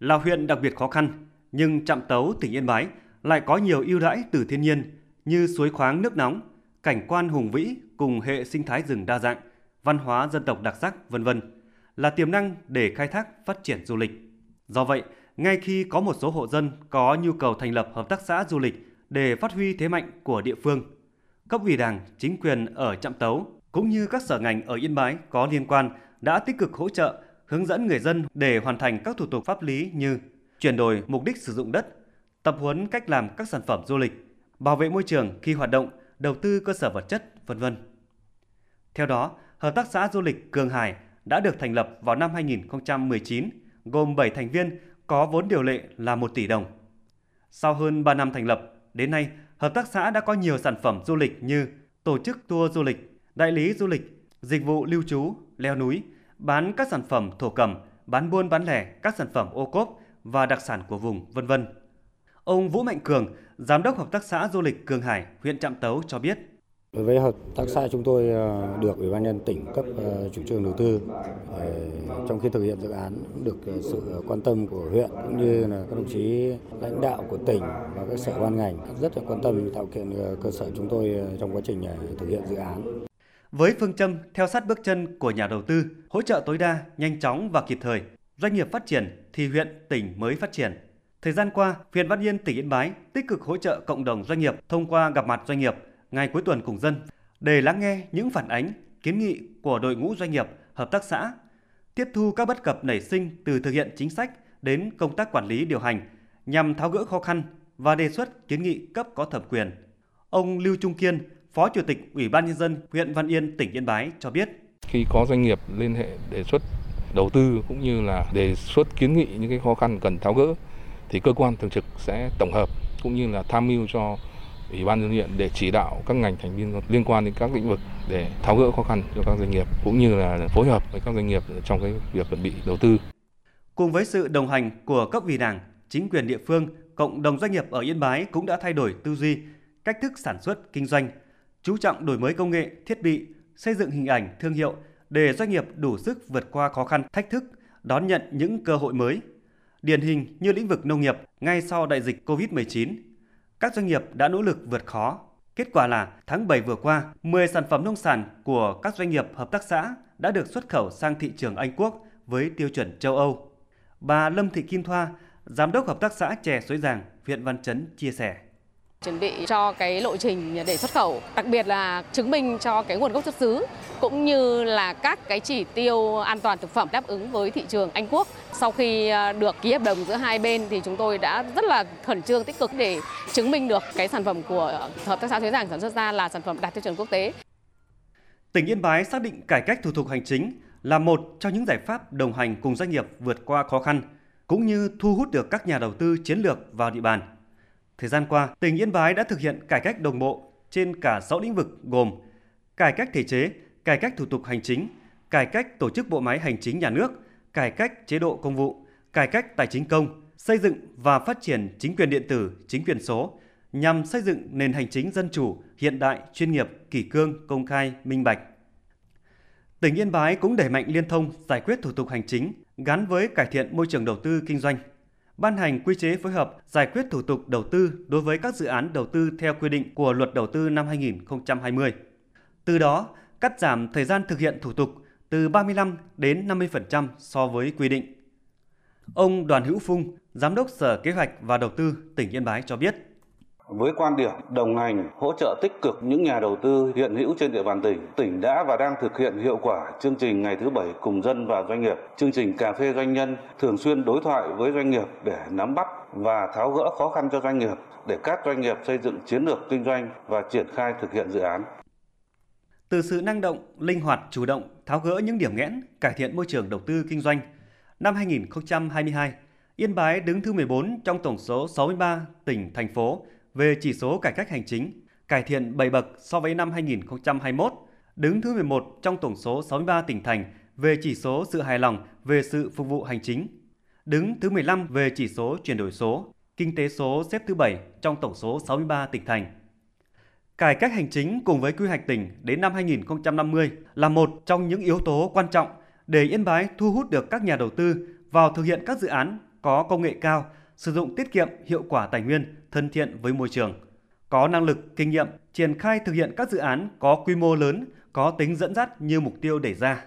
Là huyện đặc biệt khó khăn, nhưng Trạm Tấu tỉnh Yên Bái lại có nhiều ưu đãi từ thiên nhiên như suối khoáng nước nóng, cảnh quan hùng vĩ cùng hệ sinh thái rừng đa dạng, văn hóa dân tộc đặc sắc, vân vân là tiềm năng để khai thác phát triển du lịch. Do vậy, ngay khi có một số hộ dân có nhu cầu thành lập hợp tác xã du lịch để phát huy thế mạnh của địa phương, cấp ủy Đảng, chính quyền ở Trạm Tấu cũng như các sở ngành ở Yên Bái có liên quan đã tích cực hỗ trợ, hướng dẫn người dân để hoàn thành các thủ tục pháp lý như chuyển đổi mục đích sử dụng đất, tập huấn cách làm các sản phẩm du lịch, bảo vệ môi trường khi hoạt động, đầu tư cơ sở vật chất, vân vân. Theo đó, Hợp tác xã du lịch Cường Hải đã được thành lập vào năm 2019, gồm 7 thành viên có vốn điều lệ là 1 tỷ đồng. Sau hơn 3 năm thành lập, đến nay, hợp tác xã đã có nhiều sản phẩm du lịch như tổ chức tour du lịch, đại lý du lịch, dịch vụ lưu trú, leo núi, bán các sản phẩm thổ cẩm, bán buôn bán lẻ các sản phẩm ô cốp và đặc sản của vùng, vân vân. Ông Vũ Mạnh Cường, Giám đốc Hợp tác xã Du lịch Cường Hải, huyện Trạm Tấu cho biết. Đối với hợp tác xã chúng tôi ờ, được Ủy ban nhân tỉnh cấp ờ, chủ trương đầu tư ờ, trong khi thực hiện dự án được sự quan tâm của huyện cũng như là các đồng chí lãnh đạo của tỉnh và các sở ban ngành rất là quan tâm tạo kiện cơ sở chúng tôi trong quá trình thực hiện dự án. Với phương châm theo sát bước chân của nhà đầu tư, hỗ trợ tối đa, nhanh chóng và kịp thời, doanh nghiệp phát triển thì huyện, tỉnh mới phát triển. Thời gian qua, huyện Văn Yên, tỉnh Yên Bái tích cực hỗ trợ cộng đồng doanh nghiệp thông qua gặp mặt doanh nghiệp ngày cuối tuần cùng dân để lắng nghe những phản ánh, kiến nghị của đội ngũ doanh nghiệp, hợp tác xã, tiếp thu các bất cập nảy sinh từ thực hiện chính sách đến công tác quản lý điều hành nhằm tháo gỡ khó khăn và đề xuất kiến nghị cấp có thẩm quyền. Ông Lưu Trung Kiên, Phó Chủ tịch Ủy ban nhân dân huyện Văn Yên, tỉnh Yên Bái cho biết: Khi có doanh nghiệp liên hệ đề xuất đầu tư cũng như là đề xuất kiến nghị những cái khó khăn cần tháo gỡ thì cơ quan thường trực sẽ tổng hợp cũng như là tham mưu cho Ủy ban nhân huyện để chỉ đạo các ngành thành viên liên quan đến các lĩnh vực để tháo gỡ khó khăn cho các doanh nghiệp cũng như là phối hợp với các doanh nghiệp trong cái việc chuẩn bị đầu tư. Cùng với sự đồng hành của cấp ủy Đảng, chính quyền địa phương, cộng đồng doanh nghiệp ở Yên Bái cũng đã thay đổi tư duy, cách thức sản xuất, kinh doanh, chú trọng đổi mới công nghệ, thiết bị, xây dựng hình ảnh, thương hiệu để doanh nghiệp đủ sức vượt qua khó khăn, thách thức, đón nhận những cơ hội mới. Điển hình như lĩnh vực nông nghiệp ngay sau đại dịch COVID-19, các doanh nghiệp đã nỗ lực vượt khó. Kết quả là tháng 7 vừa qua, 10 sản phẩm nông sản của các doanh nghiệp hợp tác xã đã được xuất khẩu sang thị trường Anh Quốc với tiêu chuẩn châu Âu. Bà Lâm Thị Kim Thoa, Giám đốc Hợp tác xã chè Suối Giàng, huyện Văn Chấn chia sẻ chuẩn bị cho cái lộ trình để xuất khẩu, đặc biệt là chứng minh cho cái nguồn gốc xuất xứ cũng như là các cái chỉ tiêu an toàn thực phẩm đáp ứng với thị trường Anh Quốc. Sau khi ờ, được ký hợp đồng giữa hai bên thì chúng tôi đã rất là khẩn trương tích cực để chứng minh được cái sản phẩm của hợp tác xã thuế Giảng sản xuất ra là sản phẩm đạt tiêu chuẩn quốc tế. Tỉnh Yên Bái xác định cải cách thủ tục hành chính là một trong những giải pháp đồng hành cùng doanh nghiệp vượt qua khó khăn, cũng như thu hút được các nhà đầu tư chiến lược vào địa bàn. Thời gian qua, tỉnh Yên Bái đã thực hiện cải cách đồng bộ trên cả 6 lĩnh vực gồm cải cách thể chế, cải cách thủ tục hành chính, cải cách tổ chức bộ máy hành chính nhà nước, cải cách chế độ công vụ, cải cách tài chính công, xây dựng và phát triển chính quyền điện tử, chính quyền số nhằm xây dựng nền hành chính dân chủ, hiện đại, chuyên nghiệp, kỷ cương, công khai, minh bạch. Tỉnh Yên Bái cũng đẩy mạnh liên thông giải quyết thủ tục hành chính gắn với cải thiện môi trường đầu tư kinh doanh ban hành quy chế phối hợp giải quyết thủ tục đầu tư đối với các dự án đầu tư theo quy định của Luật Đầu tư năm 2020. Từ đó, cắt giảm thời gian thực hiện thủ tục từ 35 đến 50% so với quy định. Ông Đoàn Hữu Phung, Giám đốc Sở Kế hoạch và Đầu tư tỉnh Yên Bái cho biết, với quan điểm đồng hành, hỗ trợ tích cực những nhà đầu tư hiện hữu trên địa bàn tỉnh, tỉnh đã và đang thực hiện hiệu quả chương trình ngày thứ bảy cùng dân và doanh nghiệp, chương trình cà phê doanh nhân, thường xuyên đối thoại với doanh nghiệp để nắm bắt và tháo gỡ khó khăn cho doanh nghiệp để các doanh nghiệp xây dựng chiến lược kinh doanh và triển khai thực hiện dự án. Từ sự năng động, linh hoạt, chủ động, tháo gỡ những điểm nghẽn, cải thiện môi trường đầu tư kinh doanh, năm 2022, Yên Bái đứng thứ 14 trong tổng số 63 tỉnh, thành phố về chỉ số cải cách hành chính, cải thiện 7 bậc so với năm 2021, đứng thứ 11 trong tổng số 63 tỉnh thành về chỉ số sự hài lòng về sự phục vụ hành chính, đứng thứ 15 về chỉ số chuyển đổi số, kinh tế số xếp thứ 7 trong tổng số 63 tỉnh thành. Cải cách hành chính cùng với quy hoạch tỉnh đến năm 2050 là một trong những yếu tố quan trọng để Yên Bái thu hút được các nhà đầu tư vào thực hiện các dự án có công nghệ cao, sử dụng tiết kiệm hiệu quả tài nguyên, thân thiện với môi trường. Có năng lực, kinh nghiệm triển khai thực hiện các dự án có quy mô lớn, có tính dẫn dắt như mục tiêu đề ra.